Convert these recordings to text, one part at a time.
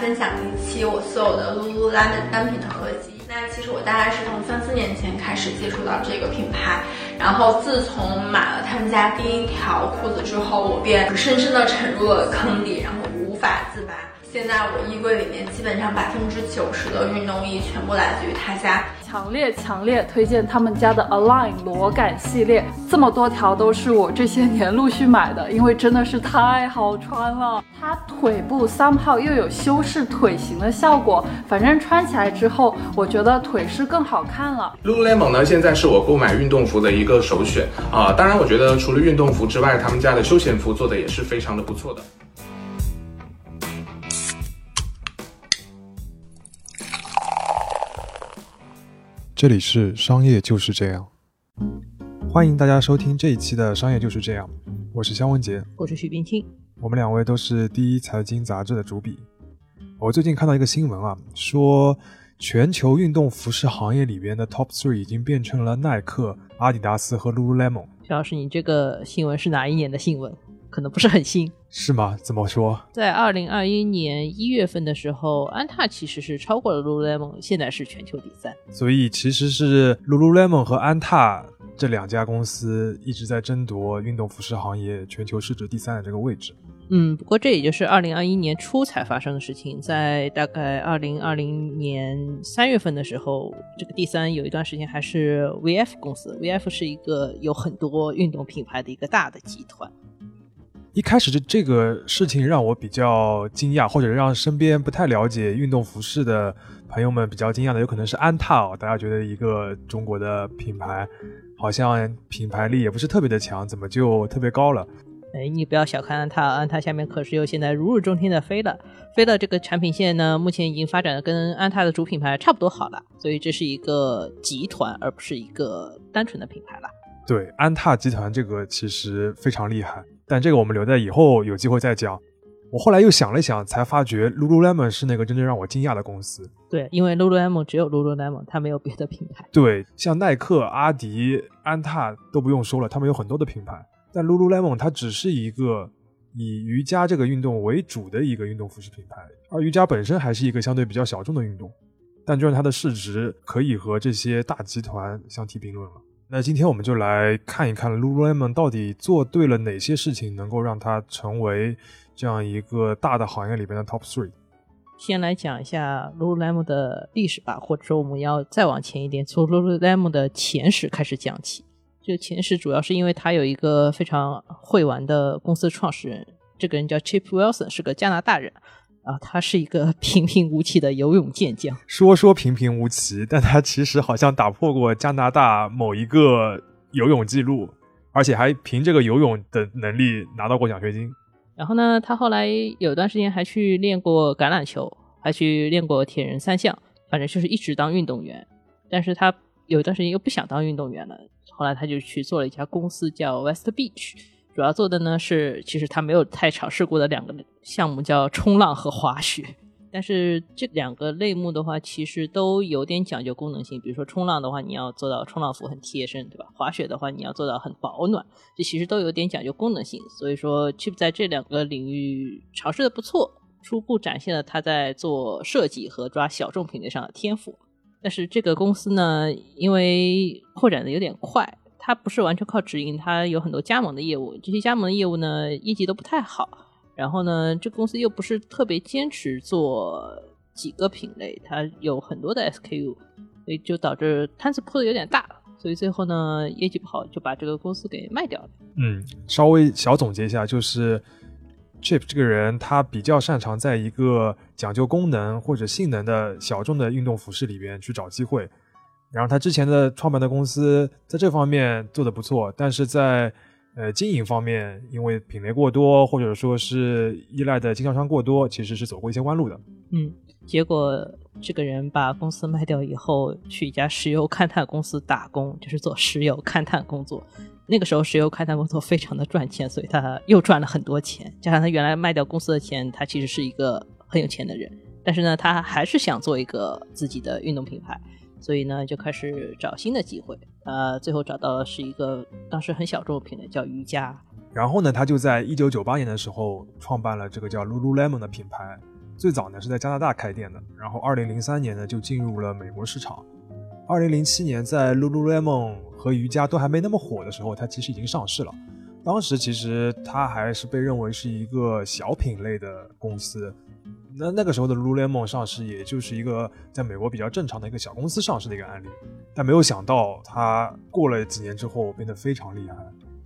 分享一期我所有的 Lululemon 单品的合集。那其实我大概是从三四年前开始接触到这个品牌，然后自从买了他们家第一条裤子之后，我便深深的沉入了坑底，然后。现在我衣柜里面基本上百分之九十的运动衣全部来自于他家，强烈强烈推荐他们家的 Align 裸感系列，这么多条都是我这些年陆续买的，因为真的是太好穿了。它腿部三号又有修饰腿型的效果，反正穿起来之后，我觉得腿是更好看了。Lululemon 呢，现在是我购买运动服的一个首选啊，当然我觉得除了运动服之外，他们家的休闲服做的也是非常的不错的。这里是商业就是这样，欢迎大家收听这一期的商业就是这样，我是肖文杰，我是许冰清，我们两位都是第一财经杂志的主笔。我最近看到一个新闻啊，说全球运动服饰行业里边的 top three 已经变成了耐克、阿迪达斯和 Lululemon。肖老师，你这个新闻是哪一年的新闻？可能不是很新，是吗？怎么说？在二零二一年一月份的时候，安踏其实是超过了 Lululemon，现在是全球第三。所以其实是 Lululemon 和安踏这两家公司一直在争夺运动服饰行业全球市值第三的这个位置。嗯，不过这也就是二零二一年初才发生的事情，在大概二零二零年三月份的时候，这个第三有一段时间还是 VF 公司，VF 是一个有很多运动品牌的一个大的集团。一开始这这个事情让我比较惊讶，或者让身边不太了解运动服饰的朋友们比较惊讶的，有可能是安踏哦。大家觉得一个中国的品牌，好像品牌力也不是特别的强，怎么就特别高了？哎，你不要小看安踏，安踏下面可是有现在如日中天的飞乐，飞乐这个产品线呢，目前已经发展的跟安踏的主品牌差不多好了，所以这是一个集团，而不是一个单纯的品牌了。对，安踏集团这个其实非常厉害。但这个我们留在以后有机会再讲。我后来又想了想，才发觉 Lululemon 是那个真正让我惊讶的公司。对，因为 Lululemon 只有 Lululemon，它没有别的品牌。对，像耐克、阿迪、安踏都不用说了，他们有很多的品牌。但 Lululemon 它只是一个以瑜伽这个运动为主的一个运动服饰品牌，而瑜伽本身还是一个相对比较小众的运动。但就是它的市值可以和这些大集团相提并论了。那今天我们就来看一看 Lululemon 到底做对了哪些事情，能够让它成为这样一个大的行业里边的 Top Three。先来讲一下 Lululemon 的历史吧，或者说我们要再往前一点，从 Lululemon 的前史开始讲起。这个前史主要是因为它有一个非常会玩的公司创始人，这个人叫 Chip Wilson，是个加拿大人。啊，他是一个 平平无奇的游泳健将。说说平平无奇，但他其实好像打破过加拿大某一个游泳记录，而且还凭这个游泳的能力拿到过奖学金。然后呢，他后来有段时间还去练过橄榄球，还去练过铁人三项，反正就是一直当运动员。但是他有一段时间又不想当运动员了，后来他就去做了一家公司叫 West Beach。主要做的呢是，其实他没有太尝试过的两个项目，叫冲浪和滑雪。但是这两个类目的话，其实都有点讲究功能性。比如说冲浪的话，你要做到冲浪服很贴身，对吧？滑雪的话，你要做到很保暖，这其实都有点讲究功能性。所以说，Chip 在这两个领域尝试的不错，初步展现了他在做设计和抓小众品类上的天赋。但是这个公司呢，因为扩展的有点快。它不是完全靠直营，它有很多加盟的业务，这些加盟的业务呢，业绩都不太好。然后呢，这公司又不是特别坚持做几个品类，它有很多的 SKU，所以就导致摊子铺的有点大，所以最后呢，业绩不好，就把这个公司给卖掉了。嗯，稍微小总结一下，就是 Chip 这个人，他比较擅长在一个讲究功能或者性能的小众的运动服饰里边去找机会。然后他之前的创办的公司在这方面做的不错，但是在呃经营方面，因为品类过多，或者说是依赖的经销商过多，其实是走过一些弯路的。嗯，结果这个人把公司卖掉以后，去一家石油勘探公司打工，就是做石油勘探工作。那个时候石油勘探工作非常的赚钱，所以他又赚了很多钱。加上他原来卖掉公司的钱，他其实是一个很有钱的人。但是呢，他还是想做一个自己的运动品牌。所以呢，就开始找新的机会。呃，最后找到的是一个当时很小众品类，叫瑜伽。然后呢，他就在一九九八年的时候创办了这个叫 Lululemon 的品牌，最早呢是在加拿大开店的，然后二零零三年呢就进入了美国市场。二零零七年在 Lululemon 和瑜伽都还没那么火的时候，它其实已经上市了。当时其实它还是被认为是一个小品类的公司。那那个时候的 Lululemon 上市，也就是一个在美国比较正常的一个小公司上市的一个案例。但没有想到，它过了几年之后变得非常厉害，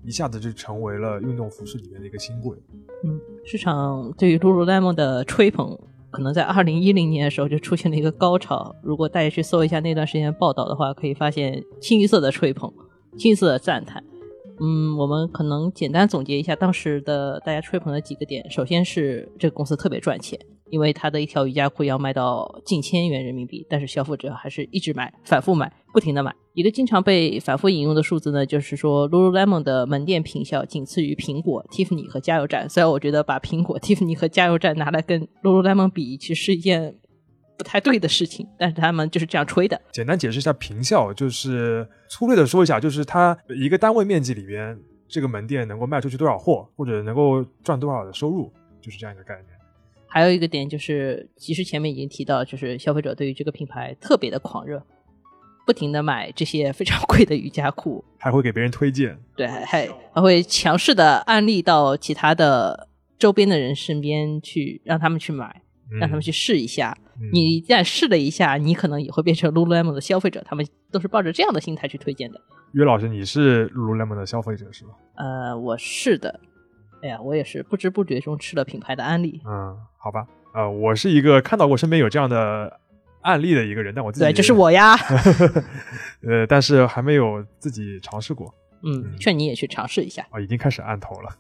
一下子就成为了运动服饰里面的一个新贵。嗯，市场对于 Lululemon 的吹捧，可能在二零一零年的时候就出现了一个高潮。如果大家去搜一下那段时间报道的话，可以发现清一色的吹捧，清一色的赞叹。嗯，我们可能简单总结一下当时的大家吹捧的几个点。首先是这个公司特别赚钱，因为它的一条瑜伽裤要卖到近千元人民币，但是消费者还是一直买、反复买、不停的买。一个经常被反复引用的数字呢，就是说 Lululemon 的门店品效仅次于苹果、Tiffany 和加油站。虽然我觉得把苹果、Tiffany 和加油站拿来跟 Lululemon 比，其实是一件。不太对的事情，但是他们就是这样吹的。简单解释一下，平效就是粗略的说一下，就是它一个单位面积里边，这个门店能够卖出去多少货，或者能够赚多少的收入，就是这样一个概念。还有一个点就是，其实前面已经提到，就是消费者对于这个品牌特别的狂热，不停的买这些非常贵的瑜伽裤，还会给别人推荐，对，还还会强势的安利到其他的周边的人身边去，让他们去买。让他们去试一下，你一旦试了一下，你可能也会变成 Lululemon 的消费者。他们都是抱着这样的心态去推荐的。岳老师，你是 Lululemon 的消费者是吗？呃，我是的。哎呀，我也是不知不觉中吃了品牌的安利。嗯，好吧。呃，我是一个看到过身边有这样的案例的一个人，但我自己对，就是我呀。呃，但是还没有自己尝试过。嗯，劝你也去尝试一下。啊，已经开始按头了。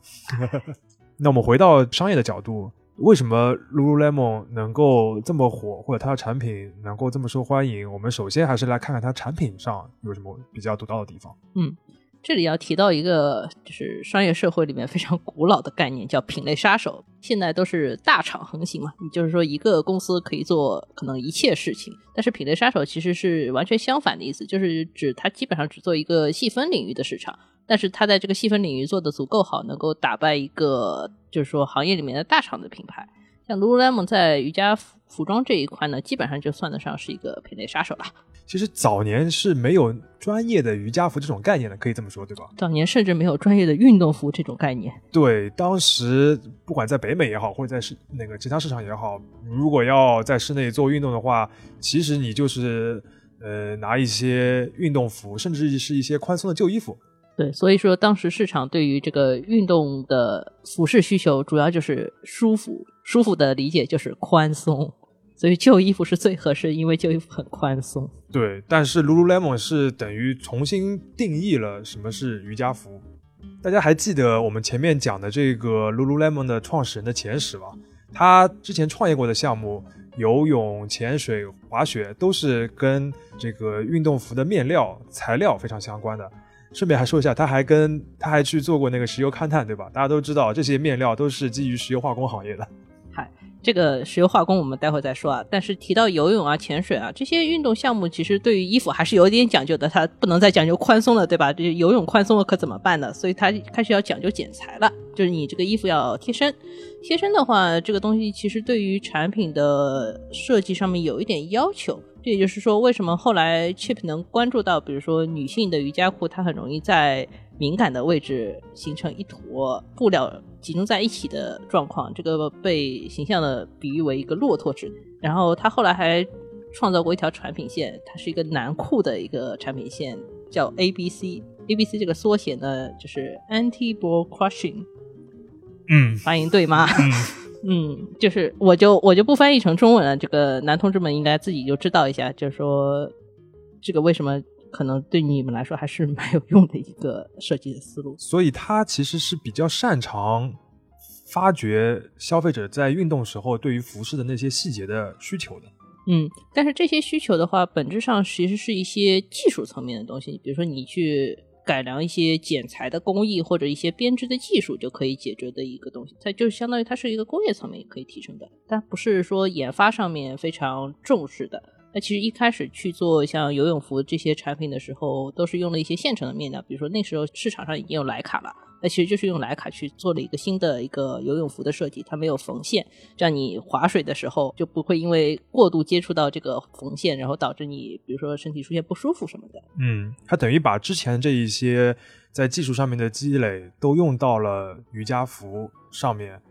那我们回到商业的角度。为什么 Lululemon 能够这么火，或者它的产品能够这么受欢迎？我们首先还是来看看它产品上有什么比较独到的地方。嗯，这里要提到一个，就是商业社会里面非常古老的概念，叫品类杀手。现在都是大厂横行嘛，你就是说一个公司可以做可能一切事情，但是品类杀手其实是完全相反的意思，就是指它基本上只做一个细分领域的市场。但是他在这个细分领域做的足够好，能够打败一个就是说行业里面的大厂的品牌，像 Lululemon 在瑜伽服装这一块呢，基本上就算得上是一个品类杀手了。其实早年是没有专业的瑜伽服这种概念的，可以这么说，对吧？早年甚至没有专业的运动服这种概念。对，当时不管在北美也好，或者在市那个其他市场也好，如果要在室内做运动的话，其实你就是呃拿一些运动服，甚至是一些宽松的旧衣服。对，所以说当时市场对于这个运动的服饰需求，主要就是舒服，舒服的理解就是宽松，所以旧衣服是最合适，因为旧衣服很宽松。对，但是 Lululemon 是等于重新定义了什么是瑜伽服。大家还记得我们前面讲的这个 Lululemon 的创始人的前史吗？他之前创业过的项目，游泳、潜水、滑雪，都是跟这个运动服的面料材料非常相关的。顺便还说一下，他还跟他还去做过那个石油勘探，对吧？大家都知道这些面料都是基于石油化工行业的。这个石油化工我们待会再说啊。但是提到游泳啊、潜水啊这些运动项目，其实对于衣服还是有一点讲究的。它不能再讲究宽松了，对吧？这游泳宽松了可怎么办呢？所以它开始要讲究剪裁了，就是你这个衣服要贴身。贴身的话，这个东西其实对于产品的设计上面有一点要求。这也就是说，为什么后来 Chip 能关注到，比如说女性的瑜伽裤，它很容易在敏感的位置形成一坨布料集中在一起的状况，这个被形象的比喻为一个骆驼纸。然后他后来还创造过一条产品线，它是一个男裤的一个产品线，叫 ABC。ABC 这个缩写呢，就是 Anti Ball Crushing。嗯，发音对吗？嗯，就是我就我就不翻译成中文了。这个男同志们应该自己就知道一下，就是说这个为什么可能对你们来说还是蛮有用的一个设计的思路。所以他其实是比较擅长发掘消费者在运动时候对于服饰的那些细节的需求的。嗯，但是这些需求的话，本质上其实是一些技术层面的东西，比如说你去。改良一些剪裁的工艺或者一些编织的技术就可以解决的一个东西，它就相当于它是一个工业层面也可以提升的，但不是说研发上面非常重视的。那其实一开始去做像游泳服这些产品的时候，都是用了一些现成的面料，比如说那时候市场上已经有莱卡了，那其实就是用莱卡去做了一个新的一个游泳服的设计，它没有缝线，这样你划水的时候就不会因为过度接触到这个缝线，然后导致你比如说身体出现不舒服什么的。嗯，它等于把之前这一些在技术上面的积累都用到了瑜伽服上面。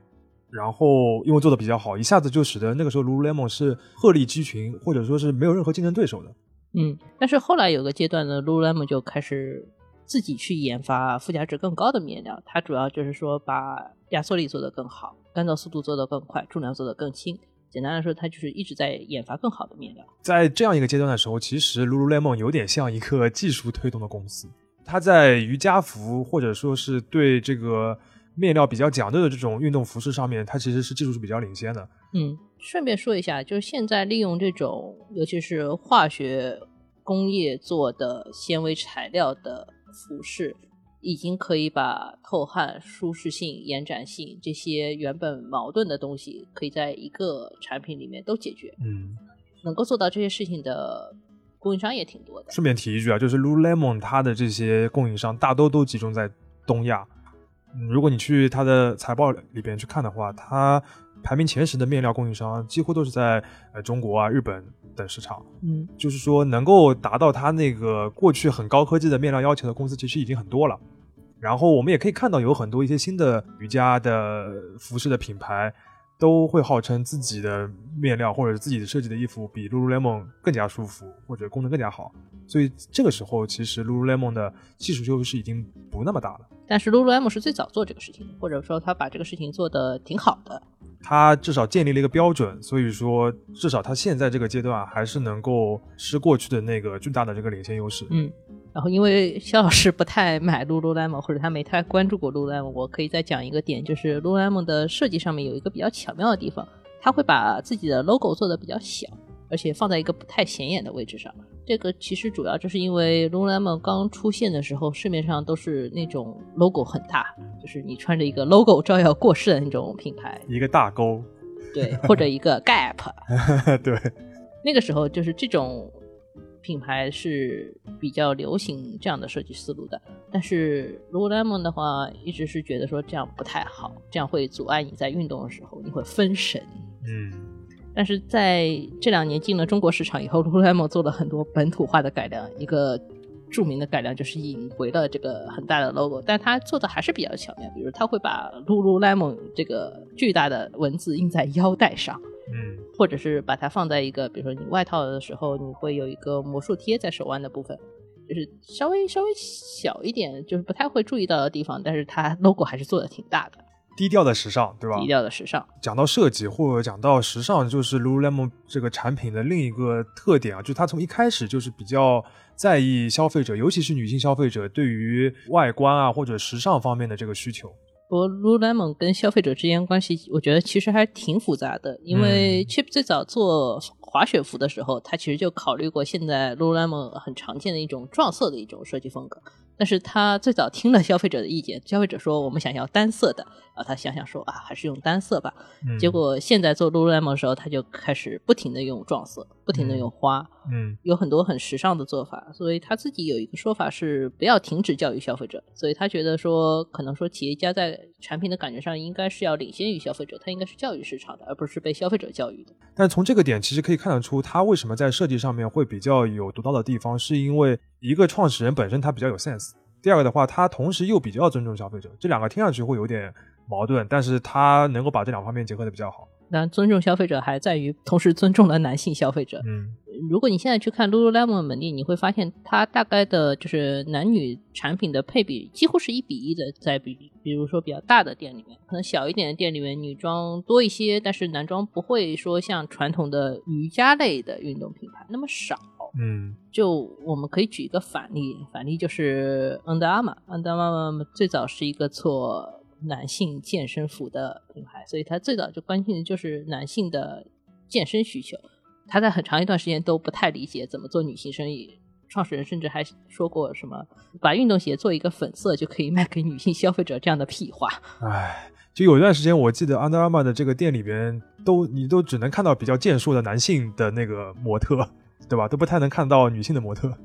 然后因为做的比较好，一下子就使得那个时候 Lululemon 是鹤立鸡群，或者说是没有任何竞争对手的。嗯，但是后来有个阶段呢，Lululemon 就开始自己去研发附加值更高的面料，它主要就是说把压缩力做得更好，干燥速度做得更快，重量做得更轻。简单来说，它就是一直在研发更好的面料。在这样一个阶段的时候，其实 Lululemon 有点像一个技术推动的公司，它在瑜伽服或者说是对这个。面料比较讲究的这种运动服饰上面，它其实是技术是比较领先的。嗯，顺便说一下，就是现在利用这种尤其是化学工业做的纤维材料的服饰，已经可以把透汗、舒适性、延展性这些原本矛盾的东西，可以在一个产品里面都解决。嗯，能够做到这些事情的供应商也挺多的。顺便提一句啊，就是 Lululemon 它的这些供应商大多都集中在东亚。如果你去它的财报里边去看的话，它排名前十的面料供应商几乎都是在呃中国啊、日本等市场。嗯，就是说能够达到它那个过去很高科技的面料要求的公司，其实已经很多了。然后我们也可以看到有很多一些新的瑜伽的服饰的品牌。都会号称自己的面料或者自己的设计的衣服比 Lululemon 更加舒服或者功能更加好，所以这个时候其实 Lululemon 的技术优势已经不那么大了。但是 Lululemon 是最早做这个事情的，或者说他把这个事情做得挺好的。他至少建立了一个标准，所以说至少他现在这个阶段还是能够是过去的那个巨大的这个领先优势。嗯。然后，因为肖老师不太买 Lululemon，或者他没太关注过 Lululemon，我可以再讲一个点，就是 Lululemon 的设计上面有一个比较巧妙的地方，他会把自己的 logo 做的比较小，而且放在一个不太显眼的位置上。这个其实主要就是因为 Lululemon 刚出现的时候，市面上都是那种 logo 很大，就是你穿着一个 logo 照耀过世的那种品牌，一个大勾，对，或者一个 Gap，对，那个时候就是这种。品牌是比较流行这样的设计思路的，但是 Lululemon 的话，一直是觉得说这样不太好，这样会阻碍你在运动的时候，你会分神。嗯，但是在这两年进了中国市场以后，Lululemon 做了很多本土化的改良，一个著名的改良就是引回了这个很大的 logo，但它做的还是比较巧妙，比如它会把 Lululemon 这个巨大的文字印在腰带上。嗯，或者是把它放在一个，比如说你外套的时候，你会有一个魔术贴在手腕的部分，就是稍微稍微小一点，就是不太会注意到的地方，但是它 logo 还是做的挺大的，低调的时尚，对吧？低调的时尚。讲到设计或者讲到时尚，就是 Lululemon 这个产品的另一个特点啊，就是它从一开始就是比较在意消费者，尤其是女性消费者对于外观啊或者时尚方面的这个需求。和 Lululemon 跟消费者之间关系，我觉得其实还挺复杂的。因为 Chip 最早做滑雪服的时候，他其实就考虑过现在 Lululemon 很常见的一种撞色的一种设计风格。但是他最早听了消费者的意见，消费者说我们想要单色的，啊，他想想说啊，还是用单色吧。结果现在做 Lululemon 的时候，他就开始不停的用撞色，不停的用花，嗯，有很多很时尚的做法。所以他自己有一个说法是不要停止教育消费者。所以他觉得说，可能说企业家在产品的感觉上应该是要领先于消费者，他应该是教育市场的，而不是被消费者教育的。但从这个点其实可以看得出，他为什么在设计上面会比较有独到的地方，是因为一个创始人本身他比较有 sense。第二个的话，他同时又比较尊重消费者，这两个听上去会有点矛盾，但是他能够把这两方面结合的比较好。那尊重消费者还在于同时尊重了男性消费者。嗯。如果你现在去看 Lululemon 门店，你会发现它大概的就是男女产品的配比几乎是一比一的，在比比如说比较大的店里面，可能小一点的店里面女装多一些，但是男装不会说像传统的瑜伽类的运动品牌那么少。嗯，就我们可以举一个反例，反例就是 Under Armour，Under Armour 最早是一个做男性健身服的品牌，所以他最早就关心的就是男性的健身需求。他在很长一段时间都不太理解怎么做女性生意，创始人甚至还说过什么把运动鞋做一个粉色就可以卖给女性消费者这样的屁话。唉，就有一段时间，我记得 Under Armour 的这个店里边，都你都只能看到比较健硕的男性的那个模特，对吧？都不太能看到女性的模特。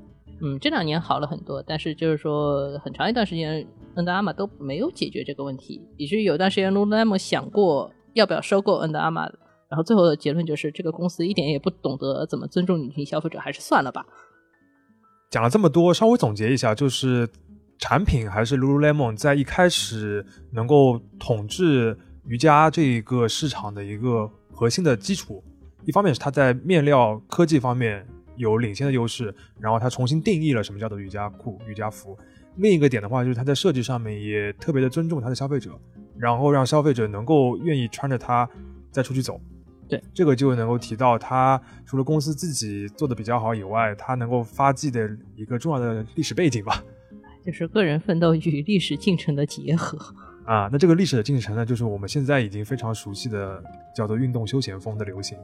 嗯，这两年好了很多，但是就是说很长一段时间，Under Armour 都没有解决这个问题，以至于有段时间 Lululemon 想过要不要收购 Under Armour，然后最后的结论就是这个公司一点也不懂得怎么尊重女性消费者，还是算了吧。讲了这么多，稍微总结一下，就是产品还是 Lululemon 在一开始能够统治瑜伽这一个市场的一个核心的基础。一方面是它在面料科技方面有领先的优势，然后它重新定义了什么叫做瑜伽裤、瑜伽服。另一个点的话，就是它在设计上面也特别的尊重它的消费者，然后让消费者能够愿意穿着它再出去走。对，这个就能够提到它除了公司自己做的比较好以外，它能够发迹的一个重要的历史背景吧。就是个人奋斗与历史进程的结合。啊，那这个历史的进程呢，就是我们现在已经非常熟悉的叫做运动休闲风的流行。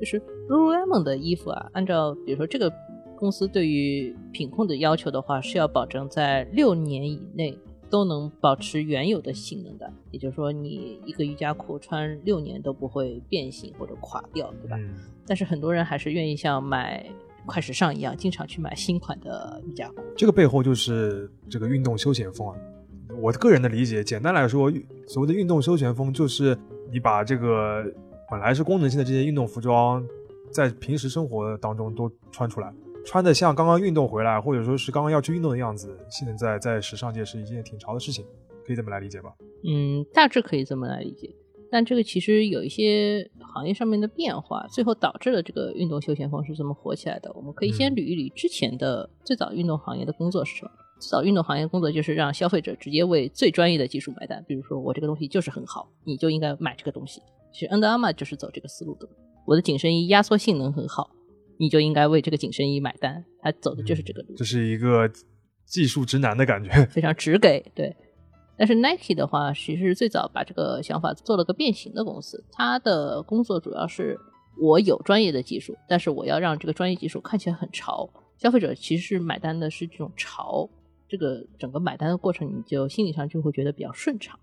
就是 Lululemon 的衣服啊，按照比如说这个公司对于品控的要求的话，是要保证在六年以内都能保持原有的性能的。也就是说，你一个瑜伽裤穿六年都不会变形或者垮掉，对吧？嗯，但是很多人还是愿意像买快时尚一样，经常去买新款的瑜伽裤。这个背后就是这个运动休闲风啊。我个人的理解，简单来说，所谓的运动休闲风，就是你把这个本来是功能性的这些运动服装，在平时生活当中都穿出来，穿的像刚刚运动回来，或者说是刚刚要去运动的样子，现在在时尚界是一件挺潮的事情，可以这么来理解吧？嗯，大致可以这么来理解。但这个其实有一些行业上面的变化，最后导致了这个运动休闲风是这么火起来的。我们可以先捋一捋之前的最早运动行业的工作是什么。最早运动行业工作就是让消费者直接为最专业的技术买单，比如说我这个东西就是很好，你就应该买这个东西。其实 Under Armour 就是走这个思路的。我的紧身衣压缩性能很好，你就应该为这个紧身衣买单。他走的就是这个路。这是一个技术直男的感觉。非常直给对。但是 Nike 的话，其实最早把这个想法做了个变形的公司。它的工作主要是我有专业的技术，但是我要让这个专业技术看起来很潮。消费者其实是买单的是这种潮。这个整个买单的过程，你就心理上就会觉得比较顺畅。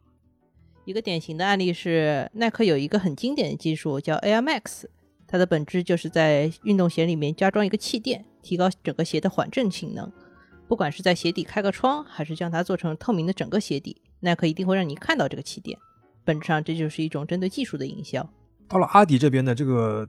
一个典型的案例是，耐克有一个很经典的技术叫 Air Max，它的本质就是在运动鞋里面加装一个气垫，提高整个鞋的缓震性能。不管是在鞋底开个窗，还是将它做成透明的整个鞋底，耐克一定会让你看到这个气垫。本质上，这就是一种针对技术的营销。到了阿迪这边呢这个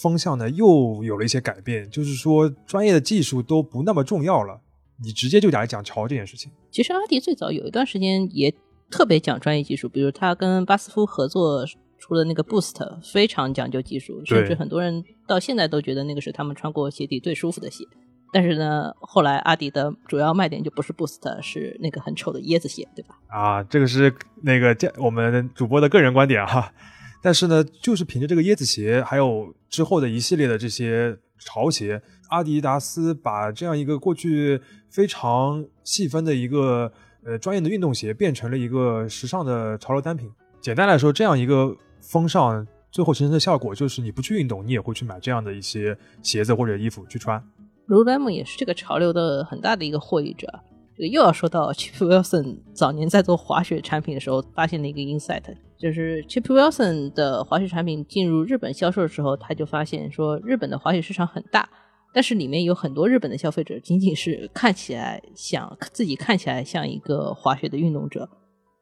方向呢，又有了一些改变，就是说专业的技术都不那么重要了。你直接就来讲潮这件事情。其实阿迪最早有一段时间也特别讲专业技术，比如他跟巴斯夫合作出的那个 Boost，非常讲究技术，甚至很多人到现在都觉得那个是他们穿过鞋底最舒服的鞋。但是呢，后来阿迪的主要卖点就不是 Boost，是那个很丑的椰子鞋，对吧？啊，这个是那个我们主播的个人观点哈。但是呢，就是凭着这个椰子鞋，还有之后的一系列的这些潮鞋。阿迪达斯把这样一个过去非常细分的一个呃专业的运动鞋，变成了一个时尚的潮流单品。简单来说，这样一个风尚最后形成的效果，就是你不去运动，你也会去买这样的一些鞋子或者衣服去穿。Lululemon 也是这个潮流的很大的一个获益者。这个又要说到 Chip Wilson 早年在做滑雪产品的时候发现的一个 insight，就是 Chip Wilson 的滑雪产品进入日本销售的时候，他就发现说日本的滑雪市场很大。但是里面有很多日本的消费者，仅仅是看起来想自己看起来像一个滑雪的运动者，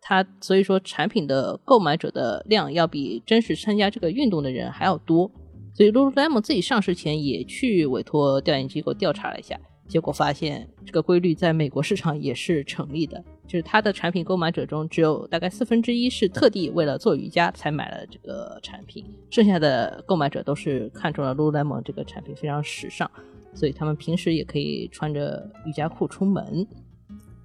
他所以说产品的购买者的量要比真实参加这个运动的人还要多。所以 Lululemon 自己上市前也去委托调研机构调查了一下，结果发现这个规律在美国市场也是成立的，就是它的产品购买者中只有大概四分之一是特地为了做瑜伽才买了这个产品，剩下的购买者都是看中了 Lululemon 这个产品非常时尚。所以他们平时也可以穿着瑜伽裤出门。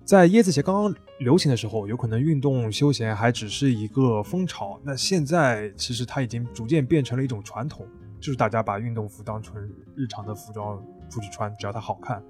在椰子鞋刚刚流行的时候，有可能运动休闲还只是一个风潮。那现在其实它已经逐渐变成了一种传统，就是大家把运动服当成日常的服装出去穿，只要它好看。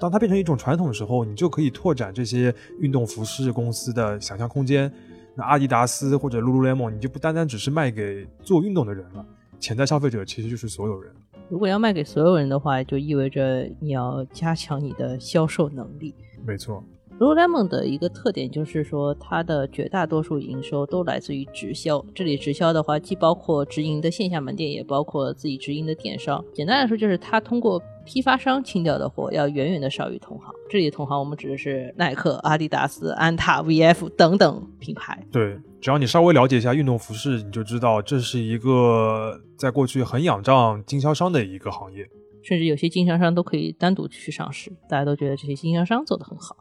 当它变成一种传统的时候，你就可以拓展这些运动服饰公司的想象空间。那阿迪达斯或者 Lululemon，你就不单单只是卖给做运动的人了，潜在消费者其实就是所有人。如果要卖给所有人的话，就意味着你要加强你的销售能力。没错 Lululemon 的一个特点就是说，它的绝大多数营收都来自于直销。这里直销的话，既包括直营的线下门店，也包括自己直营的电商。简单来说，就是它通过批发商清掉的货要远远的少于同行。这里的同行，我们指的是耐克、阿迪达斯、安踏、VF 等等品牌。对，只要你稍微了解一下运动服饰，你就知道这是一个在过去很仰仗经销商的一个行业。甚至有些经销商都可以单独去上市，大家都觉得这些经销商做得很好。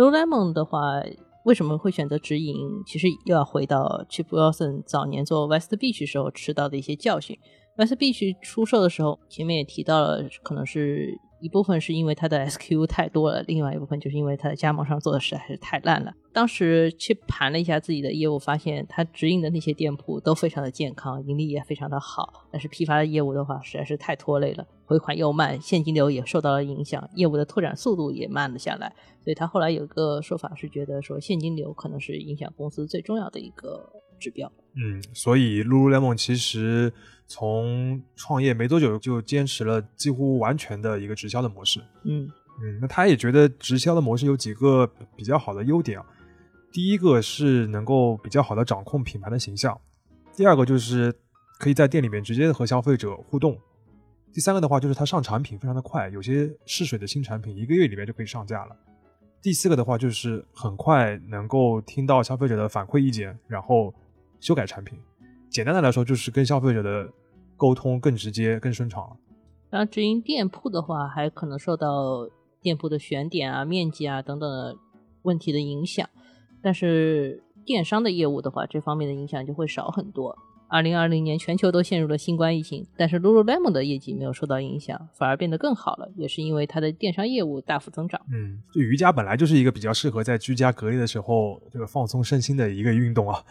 Lululemon 的话，为什么会选择直营？其实又要回到 Chip Wilson 早年做 West Beach 时候吃到的一些教训。West Beach 出售的时候，前面也提到了，可能是。一部分是因为它的 SKU 太多了，另外一部分就是因为它的加盟商做的实在是太烂了。当时去盘了一下自己的业务，发现它直营的那些店铺都非常的健康，盈利也非常的好，但是批发的业务的话实在是太拖累了，回款又慢，现金流也受到了影响，业务的拓展速度也慢了下来。所以他后来有个说法是觉得说现金流可能是影响公司最重要的一个指标。嗯，所以 Lululemon 其实。从创业没多久就坚持了几乎完全的一个直销的模式。嗯嗯，那他也觉得直销的模式有几个比较好的优点啊。第一个是能够比较好的掌控品牌的形象，第二个就是可以在店里面直接和消费者互动，第三个的话就是它上产品非常的快，有些试水的新产品一个月里面就可以上架了。第四个的话就是很快能够听到消费者的反馈意见，然后修改产品。简单的来说就是跟消费者的。沟通更直接、更顺畅了。然后直营店铺的话，还可能受到店铺的选点啊、面积啊等等问题的影响。但是电商的业务的话，这方面的影响就会少很多。二零二零年全球都陷入了新冠疫情，但是 Lululemon 的业绩没有受到影响，反而变得更好了，也是因为它的电商业务大幅增长。嗯，就瑜伽本来就是一个比较适合在居家隔离的时候这个放松身心的一个运动啊。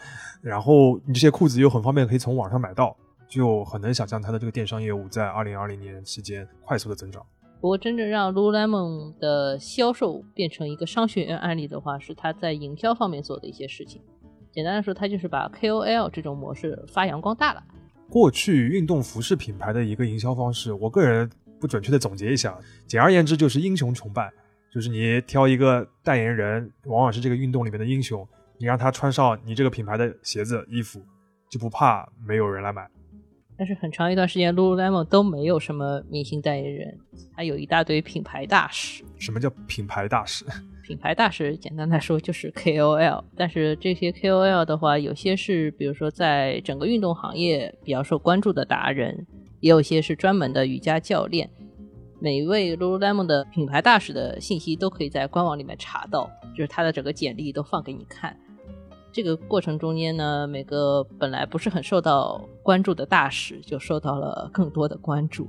然后你这些裤子又很方便可以从网上买到。就很能想象它的这个电商业务在二零二零年期间快速的增长。不过，真正让 Lululemon 的销售变成一个商学院案例的话，是它在营销方面做的一些事情。简单的说，它就是把 KOL 这种模式发扬光大了。过去运动服饰品牌的一个营销方式，我个人不准确的总结一下，简而言之就是英雄崇拜，就是你挑一个代言人，往往是这个运动里面的英雄，你让他穿上你这个品牌的鞋子、衣服，就不怕没有人来买。但是很长一段时间，Lululemon 都没有什么明星代言人，它有一大堆品牌大使。什么叫品牌大使？品牌大使简单来说就是 KOL。但是这些 KOL 的话，有些是比如说在整个运动行业比较受关注的达人，也有些是专门的瑜伽教练。每一位 Lululemon 的品牌大使的信息都可以在官网里面查到，就是他的整个简历都放给你看。这个过程中间呢，每个本来不是很受到关注的大使就受到了更多的关注，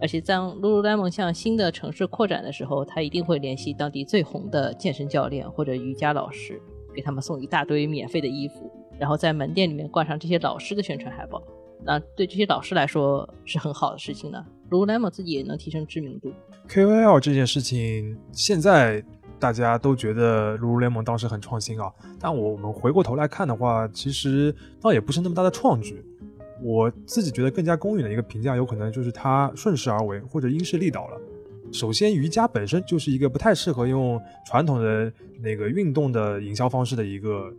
而且当 Lululemon 向新的城市扩展的时候，他一定会联系当地最红的健身教练或者瑜伽老师，给他们送一大堆免费的衣服，然后在门店里面挂上这些老师的宣传海报。那对这些老师来说是很好的事情呢，Lululemon 自己也能提升知名度。KOL 这件事情现在。大家都觉得 Lululemon 当时很创新啊，但我们回过头来看的话，其实倒也不是那么大的创举。我自己觉得更加公允的一个评价，有可能就是它顺势而为或者因势利导了。首先，瑜伽本身就是一个不太适合用传统的那个运动的营销方式的一个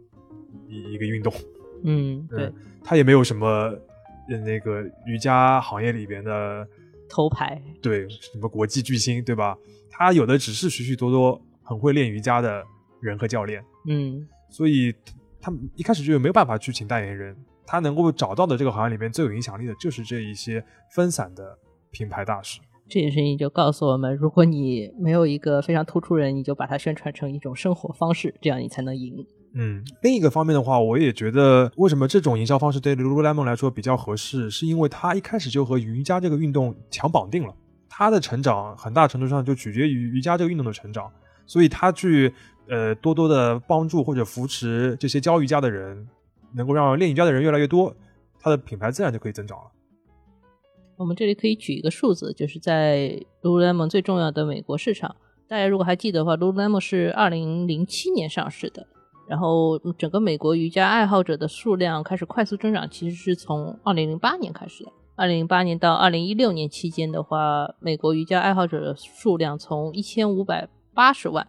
一一个运动。嗯，对，它也没有什么那个瑜伽行业里边的头牌，对，什么国际巨星，对吧？它有的只是许许多多。很会练瑜伽的人和教练，嗯，所以他们一开始就没有办法去请代言人。他能够找到的这个行业里面最有影响力的就是这一些分散的品牌大使。这件事情就告诉我们，如果你没有一个非常突出人，你就把它宣传成一种生活方式，这样你才能赢。嗯，另一个方面的话，我也觉得为什么这种营销方式对 Lululemon 来说比较合适，是因为它一开始就和瑜伽这个运动强绑定了。它的成长很大程度上就取决于瑜伽这个运动的成长。所以他去呃多多的帮助或者扶持这些教瑜伽的人，能够让练瑜伽的人越来越多，它的品牌自然就可以增长了。我们这里可以举一个数字，就是在 Lululemon 最重要的美国市场，大家如果还记得的话，Lululemon 是二零零七年上市的，然后整个美国瑜伽爱好者的数量开始快速增长，其实是从二零零八年开始的。二零零八年到二零一六年期间的话，美国瑜伽爱好者的数量从一千五百八十万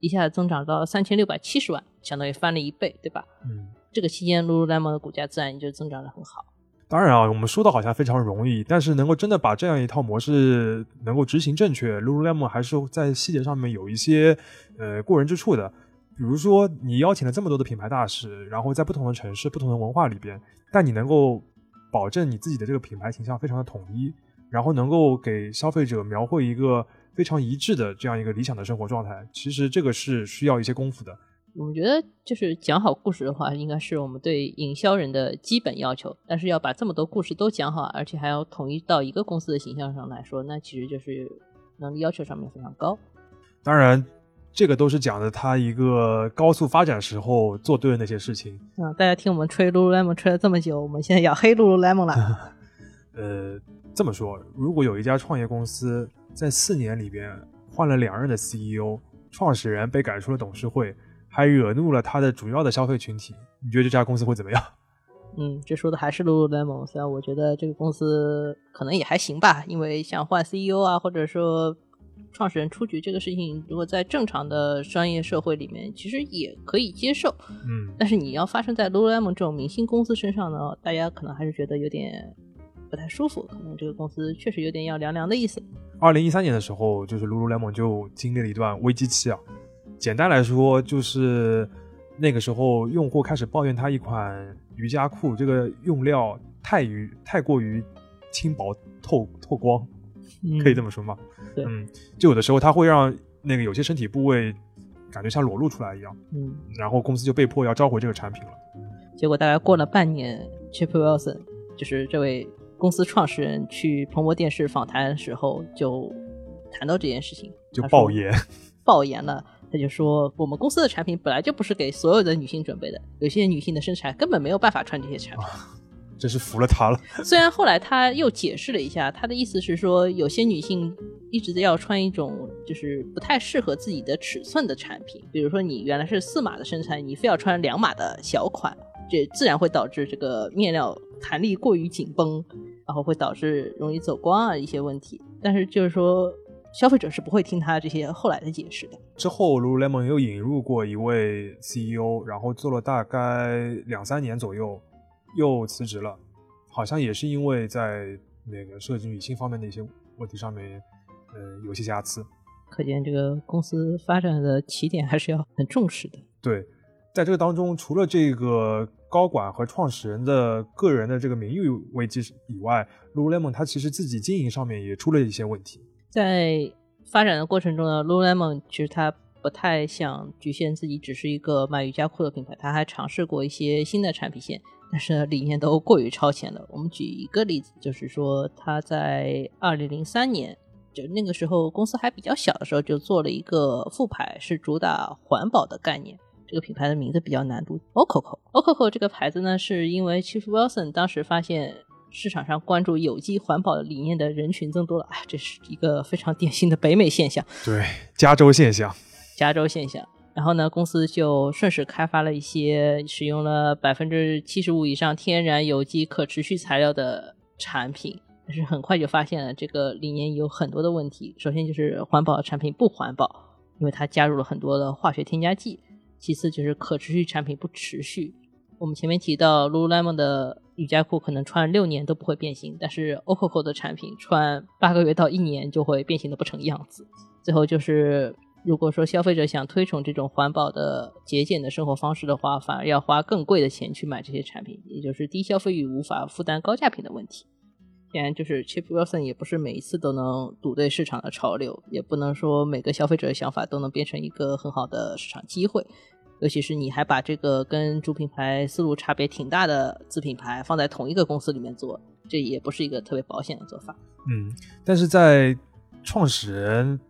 一下子增长到三千六百七十万，相当于翻了一倍，对吧？嗯，这个期间，Lululemon 的股价自然也就增长得很好。当然啊，我们说的好像非常容易，但是能够真的把这样一套模式能够执行正确，Lululemon 还是在细节上面有一些呃过人之处的。比如说，你邀请了这么多的品牌大使，然后在不同的城市、不同的文化里边，但你能够保证你自己的这个品牌形象非常的统一，然后能够给消费者描绘一个非常一致的这样一个理想的生活状态。其实这个是需要一些功夫的。我们觉得，就是讲好故事的话，应该是我们对营销人的基本要求。但是要把这么多故事都讲好，而且还要统一到一个公司的形象上来说，那其实就是能力要求上面非常高。当然，这个都是讲的他一个高速发展时候做对的那些事情。嗯，大家听我们吹 Lululemon 吹了这么久，我们现在要黑 Lululemon 了。呃，这么说，如果有一家创业公司在四年里边换了两任的 CEO，创始人被赶出了董事会。还惹怒了他的主要的消费群体，你觉得这家公司会怎么样？嗯，这说的还是 Lululemon，虽然我觉得这个公司可能也还行吧，因为像换 CEO 啊，或者说创始人出局这个事情，如果在正常的商业社会里面，其实也可以接受。嗯，但是你要发生在 Lululemon 这种明星公司身上呢，大家可能还是觉得有点不太舒服，可能这个公司确实有点要凉凉的意思。二零一三年的时候，就是 Lululemon 就经历了一段危机期啊。简单来说，就是那个时候用户开始抱怨他一款瑜伽裤这个用料太于太过于轻薄透透光，可以这么说吗？对，嗯，就有的时候它会让那个有些身体部位感觉像裸露出来一样，嗯，然后公司就被迫要召回这个产品了。结果大概过了半年，Chip Wilson 就是这位公司创始人去彭博电视访谈的时候就谈到这件事情，就爆言，爆言了。他就说，我们公司的产品本来就不是给所有的女性准备的，有些女性的身材根本没有办法穿这些产品。真是服了他了。虽然后来他又解释了一下，他的意思是说，有些女性一直要穿一种就是不太适合自己的尺寸的产品，比如说你原来是四码的身材，你非要穿两码的小款，这自然会导致这个面料弹力过于紧绷，然后会导致容易走光啊一些问题。但是就是说。消费者是不会听他这些后来的解释的。之后，Lululemon 又引入过一位 CEO，然后做了大概两三年左右，又辞职了。好像也是因为在那个涉及女性方面的一些问题上面，呃，有些瑕疵。可见这个公司发展的起点还是要很重视的。对，在这个当中，除了这个高管和创始人的个人的这个名誉危机以外，Lululemon 它其实自己经营上面也出了一些问题。在发展的过程中呢，Lululemon 其实它不太想局限自己只是一个卖瑜伽裤的品牌，它还尝试过一些新的产品线，但是理念都过于超前了。我们举一个例子，就是说它在二零零三年，就那个时候公司还比较小的时候，就做了一个副牌，是主打环保的概念。这个品牌的名字比较难读，Ococo，Ococo 这个牌子呢，是因为 Chief Wilson 当时发现。市场上关注有机环保理念的人群增多了，哎，这是一个非常典型的北美现象。对，加州现象。加州现象。然后呢，公司就顺势开发了一些使用了百分之七十五以上天然有机可持续材料的产品，但是很快就发现了这个理念有很多的问题。首先就是环保产品不环保，因为它加入了很多的化学添加剂；其次就是可持续产品不持续。我们前面提到，Lululemon 的瑜伽裤可能穿六年都不会变形，但是 Ococo 的产品穿八个月到一年就会变形的不成样子。最后就是，如果说消费者想推崇这种环保的节俭的生活方式的话，反而要花更贵的钱去买这些产品，也就是低消费与无法负担高价品的问题。显然，就是 Chip Wilson 也不是每一次都能赌对市场的潮流，也不能说每个消费者的想法都能变成一个很好的市场机会。尤其是你还把这个跟主品牌思路差别挺大的子品牌放在同一个公司里面做，这也不是一个特别保险的做法。嗯，但是在创始人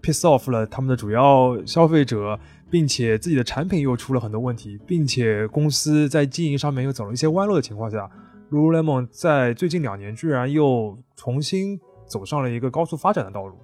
piss off 了他们的主要消费者，并且自己的产品又出了很多问题，并且公司在经营上面又走了一些弯路的情况下，Lululemon 在最近两年居然又重新走上了一个高速发展的道路。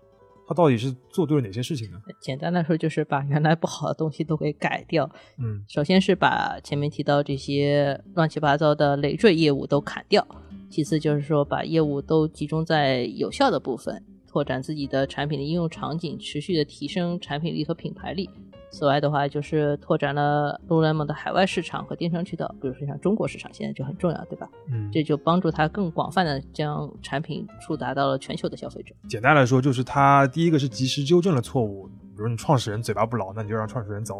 他到底是做对了哪些事情呢？简单来说，就是把原来不好的东西都给改掉。嗯，首先是把前面提到这些乱七八糟的累赘业务都砍掉，其次就是说把业务都集中在有效的部分，拓展自己的产品的应用场景，持续的提升产品力和品牌力。此外的话，就是拓展了 Lululemon 的海外市场和电商渠道，比如说像中国市场，现在就很重要，对吧？嗯，这就帮助它更广泛的将产品触达到了全球的消费者。简单来说，就是它第一个是及时纠正了错误，比如你创始人嘴巴不牢，那你就让创始人走；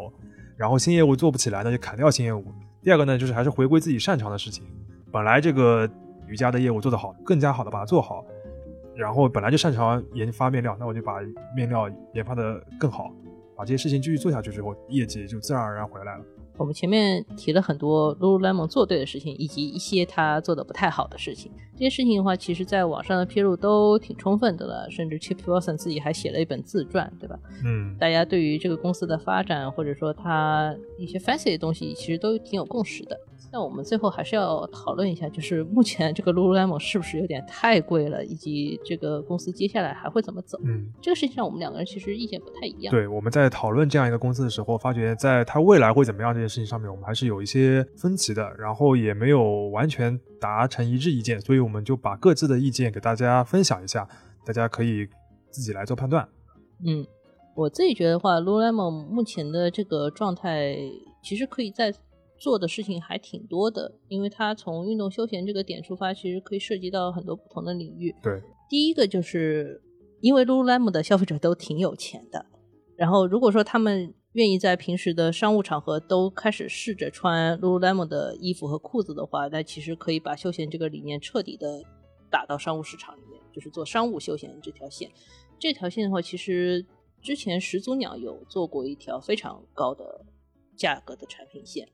然后新业务做不起来，那就砍掉新业务。第二个呢，就是还是回归自己擅长的事情。本来这个瑜伽的业务做得好，更加好的把它做好。然后本来就擅长研发面料，那我就把面料研发的更好。把这些事情继续做下去之后，业绩就自然而然回来了。我们前面提了很多 Lululemon 做对的事情，以及一些他做的不太好的事情。这些事情的话，其实在网上的披露都挺充分的了，甚至 Chip Wilson 自己还写了一本自传，对吧？嗯，大家对于这个公司的发展，或者说他一些 fancy 的东西，其实都挺有共识的。那我们最后还是要讨论一下，就是目前这个 Lululemon 是不是有点太贵了，以及这个公司接下来还会怎么走？嗯，这个事情上我们两个人其实意见不太一样。对，我们在讨论这样一个公司的时候，发觉在它未来会怎么样这件事情上面，我们还是有一些分歧的，然后也没有完全达成一致意见，所以我们就把各自的意见给大家分享一下，大家可以自己来做判断。嗯，我自己觉得话，Lululemon 目前的这个状态，其实可以在。做的事情还挺多的，因为它从运动休闲这个点出发，其实可以涉及到很多不同的领域。对，第一个就是因为 Lululemon 的消费者都挺有钱的，然后如果说他们愿意在平时的商务场合都开始试着穿 Lululemon 的衣服和裤子的话，那其实可以把休闲这个理念彻底的打到商务市场里面，就是做商务休闲这条线。这条线的话，其实之前始祖鸟有做过一条非常高的价格的产品线。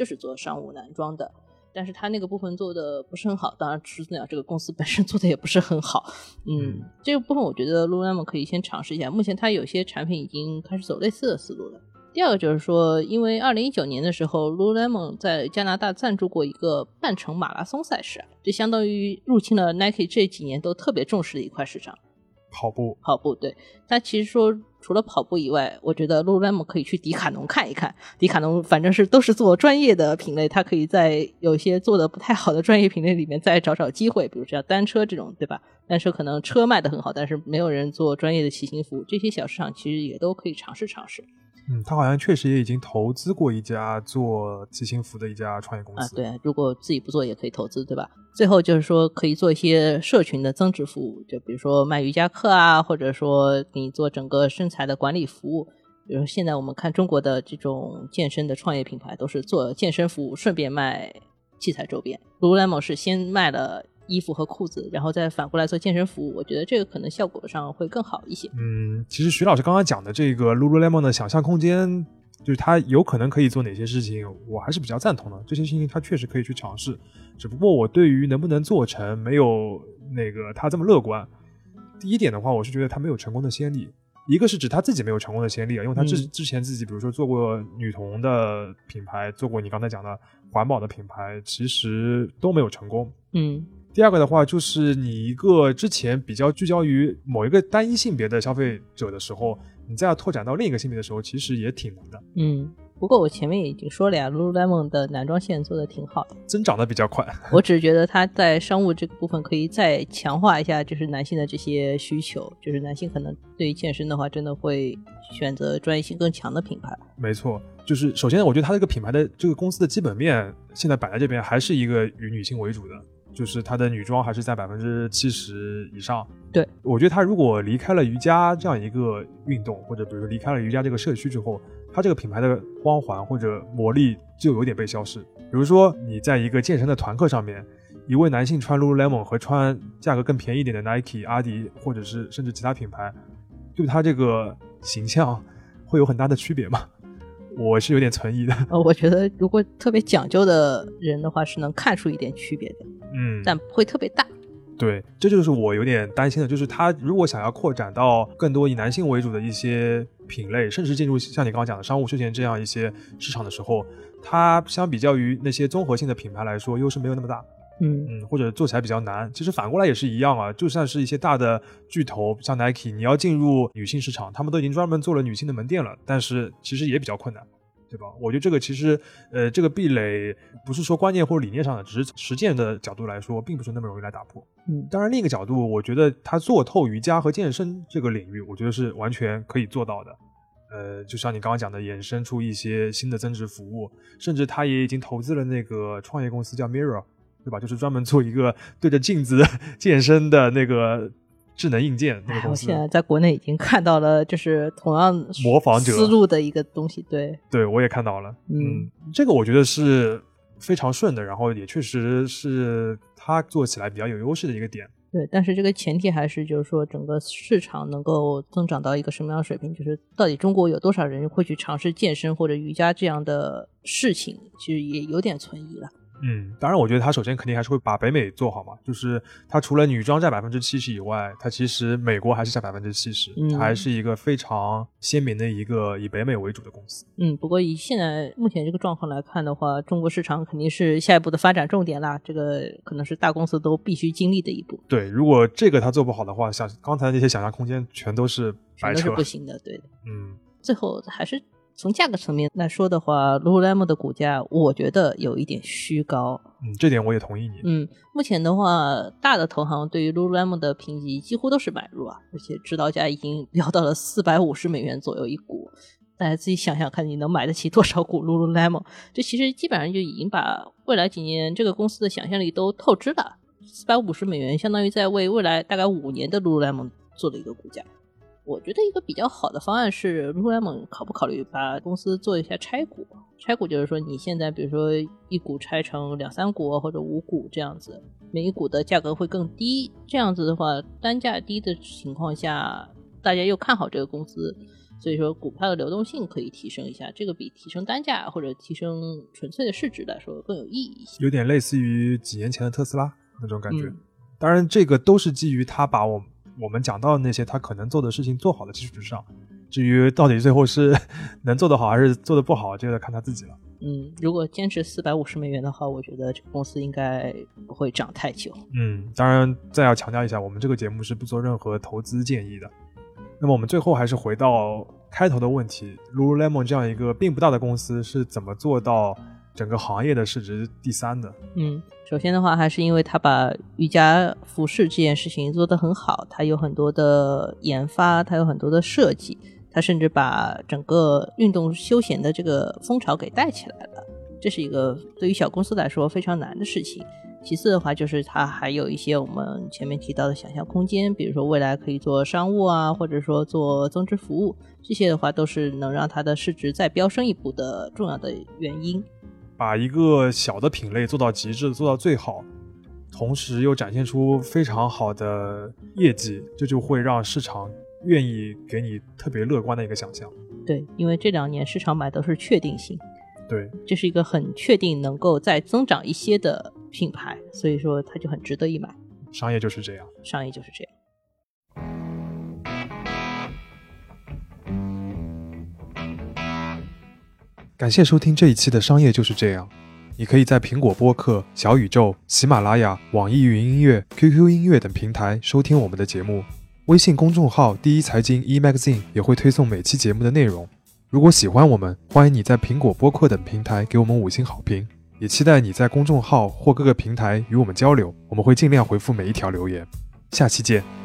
就是做商务男装的，但是他那个部分做的不是很好。当然，始祖鸟这个公司本身做的也不是很好。嗯，这个部分我觉得 Lululemon 可以先尝试一下。目前它有些产品已经开始走类似的思路了。第二个就是说，因为二零一九年的时候，Lululemon 在加拿大赞助过一个半程马拉松赛事，这相当于入侵了 Nike 这几年都特别重视的一块市场。跑步，跑步，对。它其实说除了跑步以外，我觉得 Lululemon 可以去迪卡侬看一看。迪卡侬反正是都是做专业的品类，它可以在有些做的不太好的专业品类里面再找找机会，比如像单车这种，对吧？单车可能车卖的很好，但是没有人做专业的骑行服，这些小市场其实也都可以尝试尝试。嗯，他好像确实也已经投资过一家做骑行服的一家创业公司啊。对，如果自己不做也可以投资，对吧？最后就是说可以做一些社群的增值服务，就比如说卖瑜伽课啊，或者说给你做整个身材的管理服务。比如现在我们看中国的这种健身的创业品牌，都是做健身服务，顺便卖器材周边。Lululemon 是先卖了。衣服和裤子，然后再反过来做健身服务，我觉得这个可能效果上会更好一些。嗯，其实徐老师刚刚讲的这个 Lululemon 的想象空间，就是他有可能可以做哪些事情，我还是比较赞同的。这些事情他确实可以去尝试，只不过我对于能不能做成没有那个他这么乐观。第一点的话，我是觉得他没有成功的先例，一个是指他自己没有成功的先例啊，因为他之之前自己比如说做过女童的品牌，做过你刚才讲的环保的品牌，其实都没有成功。嗯。第二个的话，就是你一个之前比较聚焦于某一个单一性别的消费者的时候，你再要拓展到另一个性别的时候，其实也挺难的。嗯，不过我前面已经说了呀，Lululemon 的男装线做的挺好的，增长的比较快。我只是觉得它在商务这个部分可以再强化一下，就是男性的这些需求，就是男性可能对于健身的话，真的会选择专业性更强的品牌。没错，就是首先我觉得它这个品牌的这个公司的基本面现在摆在这边，还是一个以女性为主的。就是他的女装还是在百分之七十以上。对，我觉得他如果离开了瑜伽这样一个运动，或者比如说离开了瑜伽这个社区之后，他这个品牌的光环或者魔力就有点被消失。比如说你在一个健身的团课上面，一位男性穿 Lululemon 和穿价格更便宜一点的 Nike、阿迪，或者是甚至其他品牌，对他这个形象会有很大的区别吗？我是有点存疑的。呃，我觉得如果特别讲究的人的话，是能看出一点区别的。嗯，但不会特别大。对，这就是我有点担心的，就是他如果想要扩展到更多以男性为主的一些品类，甚至进入像你刚刚讲的商务休闲这样一些市场的时候，它相比较于那些综合性的品牌来说，优势没有那么大。嗯嗯，或者做起来比较难。其实反过来也是一样啊，就算是一些大的巨头，像 Nike，你要进入女性市场，他们都已经专门做了女性的门店了，但是其实也比较困难。对吧？我觉得这个其实，呃，这个壁垒不是说观念或者理念上的，只是实践的角度来说，并不是那么容易来打破。嗯当然，另一个角度，我觉得他做透瑜伽和健身这个领域，我觉得是完全可以做到的。呃，就像你刚刚讲的，衍生出一些新的增值服务，甚至他也已经投资了那个创业公司叫 Mirror，对吧？就是专门做一个对着镜子 健身的那个智能硬件那个哎，公司。我现在在国内已经看到了，就是同样模仿者思路的一个东西，对，对，我也看到了。嗯这个我觉得是非常顺的，然后也确实是它做起来比较有优势的一个点。对，但是这个前提还是就是说，整个市场能够增长到一个什么样的水平，就是到底中国有多少人会去尝试健身或者瑜伽这样的事情，其实也有点存疑了。嗯，当然，我觉得他首先肯定还是会把北美做好嘛，就是他除了女装占百分之七十以外，他其实美国还是占百分之七十，还是一个非常鲜明的一个以北美为主的公司。嗯，不过以现在目前这个状况来看的话，中国市场肯定是下一步的发展重点啦，这个可能是大公司都必须经历的一步，对，如果这个他做不好的话，想刚才那些想象空间全都是白扯全都是。不行的，对的。嗯，最后还是从价格层面来说的话，Lululemon 的股价我觉得有一点虚高。嗯，这点我也同意你。嗯，目前的话，大的投行对于 Lululemon 的评级几乎都是买入啊，而且指导价已经 飙到了四百五十美元左右一股。大家自己想想看，你能买得起多少股 Lululemon？这其实基本上就已经把未来几年这个公司的想象力都透支了。四百五十美元相当于在为未来大概五年的 Lululemon 做了一个股价。我觉得一个比较好的方案是，Lululemon 考不考虑把公司做一下拆股？拆股就是说，你现在比如说一股拆成两三股或者五股这样子，每一股的价格会更低。这样子的话，单价低的情况下，大家又看好这个公司，所以说股票的流动性可以提升一下。这个比提升单价或者提升纯粹的市值来说更有意义一些。有点类似于几年前的特斯拉那种感觉。嗯当然，这个都是基于他把我我们讲到的那些他可能做的事情做好的基础之上。至于到底最后是 能做得好还是做得不好，这个看他自己了。嗯，如果坚持四百五十美元的话，我觉得这个公司应该不会涨太久。嗯，当然再要强调一下，我们这个节目是不做任何投资建议的。那么我们最后还是回到开头的问题，Lululemon 这样一个并不大的公司是怎么做到整个行业的市值第三的？嗯，首先的话，还是因为他把瑜伽服饰这件事情做得很好，他有很多的研发，他有很多的设计，他甚至把整个运动休闲的这个风潮给带起来了。这是一个对于小公司来说非常难的事情。其次的话，就是它还有一些我们前面提到的想象空间，比如说未来可以做商务啊，或者说做增值服务，这些的话都是能让它的市值再飙升一步的重要的原因。把一个小的品类做到极致，做到最好，同时又展现出非常好的业绩，这就会让市场愿意给你特别乐观的一个想象。对，因为这两年市场买都是确定性。对，这是一个很确定能够再增长一些的品牌，所以说它就很值得一买。商业就是这样。商业就是这样。感谢收听这一期的《商业就是这样》。你可以在苹果播客、小宇宙、喜马拉雅、网易云音乐、QQ 音乐等平台收听我们的节目。微信公众号“第一财经 e magazine” 也会推送每期节目的内容。如果喜欢我们，欢迎你在苹果播客等平台给我们五星好评，也期待你在公众号或各个平台与我们交流，我们会尽量回复每一条留言。下期见。